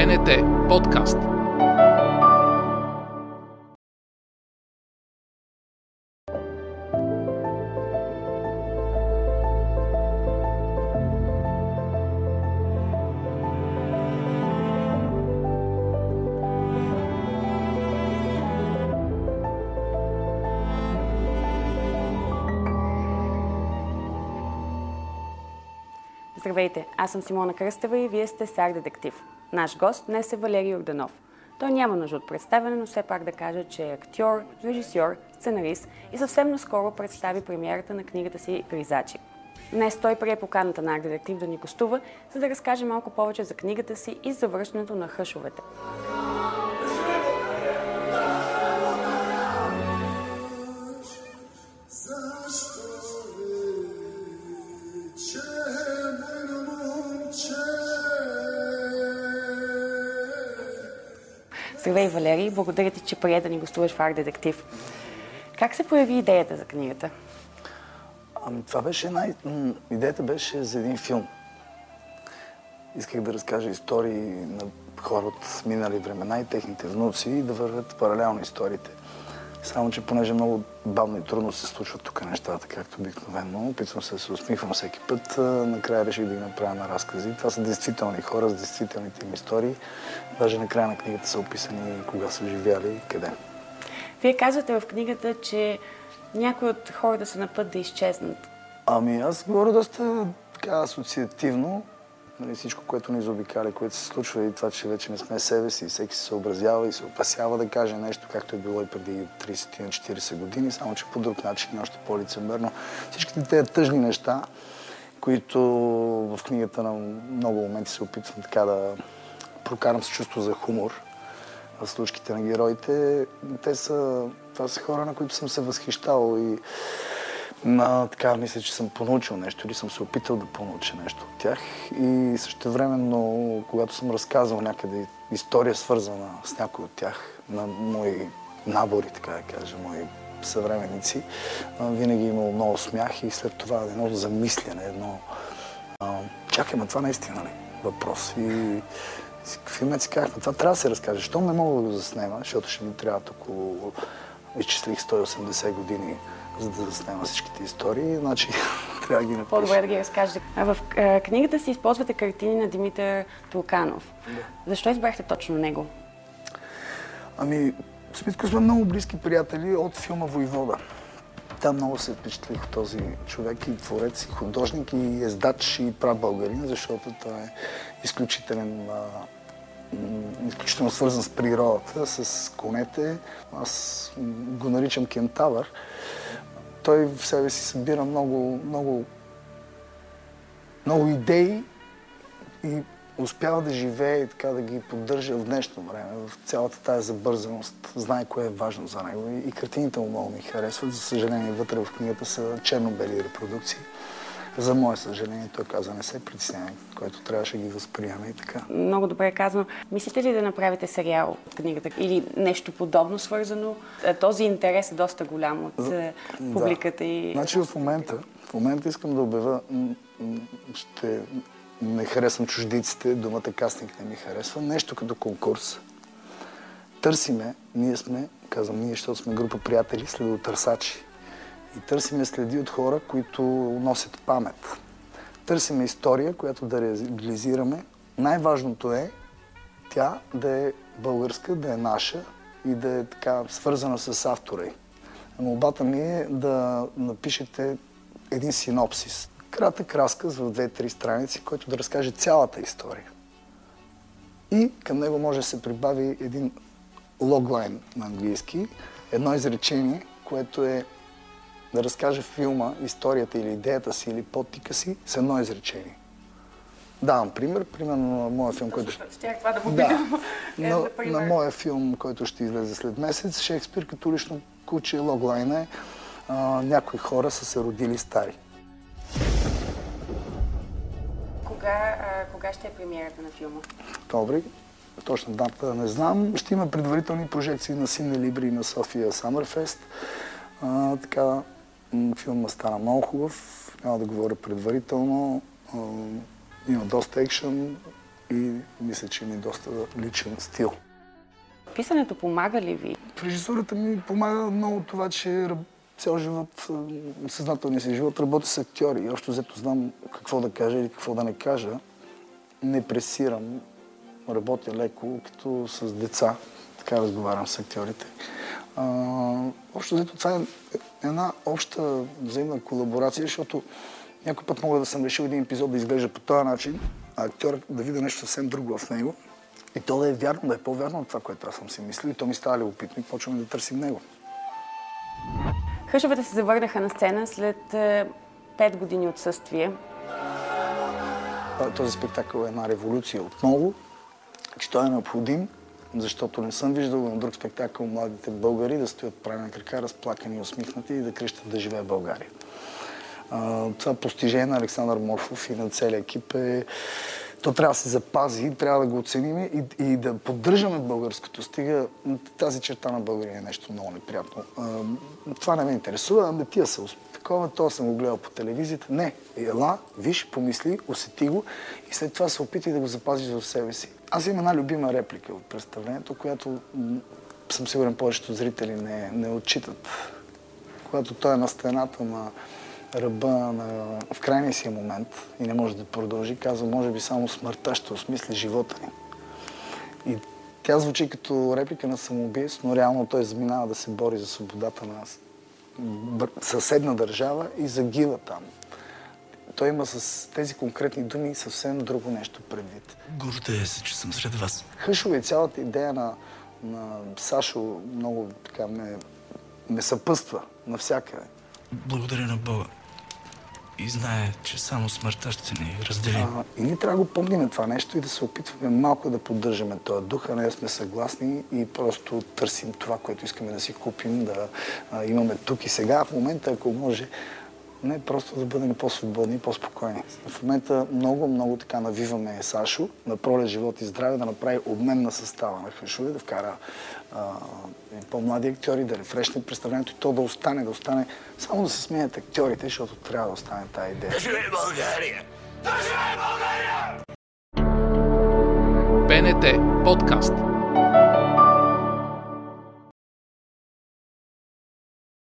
БНТ подкаст. Здравейте, аз съм Симона Кръстева и вие сте Сар Детектив. Наш гост днес е Валерий Орданов. Той няма нужда от представяне, но все пак да кажа, че е актьор, режисьор, сценарист и съвсем наскоро представи премиерата на книгата си Гризачи. Днес той прие поканата на Арт Детектив да ни гостува, за да разкаже малко повече за книгата си и завършването на хъшовете. Здравей, Валерий! Благодаря ти, че прие да ни гостуваш в Арт Детектив. Как се появи идеята за книгата? Ами, това беше най... Идеята беше за един филм. Исках да разкажа истории на хора от минали времена и техните внуци и да вървят паралелно историите. Само, че понеже много бавно и трудно се случват тук нещата, както обикновено, опитвам се да се усмихвам всеки път, накрая реших да ги направя на разкази. Това са действителни хора с действителните им истории. Даже накрая на книгата са описани кога са живяли и къде. Вие казвате в книгата, че някои от хората са на път да изчезнат. Ами аз говоря доста така асоциативно, нали, всичко, което ни заобикаля, което се случва и това, че вече не сме себе си, всеки се съобразява и се опасява да каже нещо, както е било и преди 30-40 години, само че по друг начин още по-лицемерно. Всичките тези тъжни неща, които в книгата на много моменти се опитвам така да прокарам с чувство за хумор в случките на героите, те са, това са хора, на които съм се възхищавал и на, така, мисля, че съм понаучил нещо или съм се опитал да понауча нещо от тях. И също времено, когато съм разказал някъде история свързана с някой от тях, на мои набори, така да кажа, мои съвременници, винаги е имало много смях и след това едно замислене, едно... Чакай, ма това наистина ли? Въпрос. И филмът си това трябва да се разкаже. Що не мога да го заснема, защото ще ми трябва около... Изчислих 180 години за да заснема всичките истории, значи трябва да ги напиша. По-добре да ги разкажете. В книгата си използвате картини на Димитър Турканов. Да. Защо избрахте точно него? Ами, с Митко сме много близки приятели от филма Войвода. Там много се впечатлих този човек и творец, и художник, и ездач, и прав българин, защото той е изключителен изключително свързан с природата, с конете. Аз го наричам кентавър той в себе си събира много, много, много идеи и успява да живее и така да ги поддържа в днешно време, в цялата тази забързаност. Знае кое е важно за него и картините му много ми харесват. За съжаление, вътре в книгата са черно-бели репродукции. За мое съжаление, той каза, не се притеснявай, което трябваше да ги възприеме и така. Много добре казано. Мислите ли да направите сериал от книгата или нещо подобно свързано? Е, този интерес е доста голям от За... публиката да. и... Значи в момента, в момента искам да обява, ще не харесвам чуждиците, думата кастинг не ми харесва, нещо като конкурс. Търсиме, ние сме, казвам ние, защото сме група приятели, следотърсачи и търсиме следи от хора, които носят памет. Търсиме история, която да реализираме. Най-важното е тя да е българска, да е наша и да е така свързана с автора й. Молбата ми е да напишете един синопсис. Кратък разказ в две-три страници, който да разкаже цялата история. И към него може да се прибави един логлайн на английски, едно изречение, което е да разкаже филма, историята или идеята си или подтика си с едно изречение. Давам пример. Примерно на моя филм, който... Щях това да да. на, на моя филм, който ще излезе след месец, Шекспир като лично куче, логлайн е някои хора са се родили стари. Кога, а, кога ще е премиерата на филма? Октомври. Точно дата не знам. Ще има предварителни прожекции на Сине Либри и на София Самърфест. А, така, Филма стана много хубав, няма да говоря предварително. Има доста екшен, и мисля, че ми е доста личен стил. Писането помага ли ви? В режисурата ми помага много това, че цял живот, съзнателния си живот работя с актьори. И още взето знам какво да кажа или какво да не кажа. Не пресирам, работя леко, като с деца. Така разговарям с актьорите. А, общо взето това е една обща взаимна колаборация, защото някой път мога да съм решил един епизод да изглежда по този начин, а актьорът да видя нещо съвсем друго в него. И то да е вярно, да е по-вярно от това, което аз съм си мислил. И то ми става любопитно и почваме да търсим него. Хъшовете се завърнаха на сцена след 5 е, години отсъствие. Този спектакъл е една революция отново, че той е необходим, защото не съм виждал на друг спектакъл младите българи да стоят прави на крака, разплакани и усмихнати и да крещат да живее България. Това постижение на Александър Морфов и на целия екип е то трябва да се запази, трябва да го оценим и, и да поддържаме българското. Стига тази черта на българи е нещо много неприятно. А, това не ме интересува, ами тия са такова, то съм го гледал по телевизията. Не, ела, виж, помисли, усети го и след това се опитай да го запазиш в себе си. Аз имам една любима реплика от представлението, която съм сигурен повечето зрители не, не отчитат. Когато той е на стената на ръба на, в крайния си момент и не може да продължи, казва, може би само смъртта ще осмисли живота ни. И тя звучи като реплика на самоубийство, но реално той заминава да се бори за свободата на съседна държава и загива там. Той има с тези конкретни думи съвсем друго нещо предвид. Гордея се, че съм сред вас. Хъшове цялата идея на, на Сашо много така ме, ме съпъства навсякъде. Благодаря на Бога и знае, че само смъртта ще ни раздели. А, и ние трябва да го помним това нещо и да се опитваме малко да поддържаме този дух, а не сме съгласни и просто търсим това, което искаме да си купим, да а, имаме тук и сега. В момента, ако може, не просто да бъдем по-свободни и по-спокойни. В момента много, много така навиваме Сашо на проле живот и здраве да направи обмен на състава на Хашове, да вкара по-млади актьори, да рефрешне представлението и то да остане, да остане, само да се сменят актьорите, защото трябва да остане тази идея. Да живее България! Да живее България! БНТ подкаст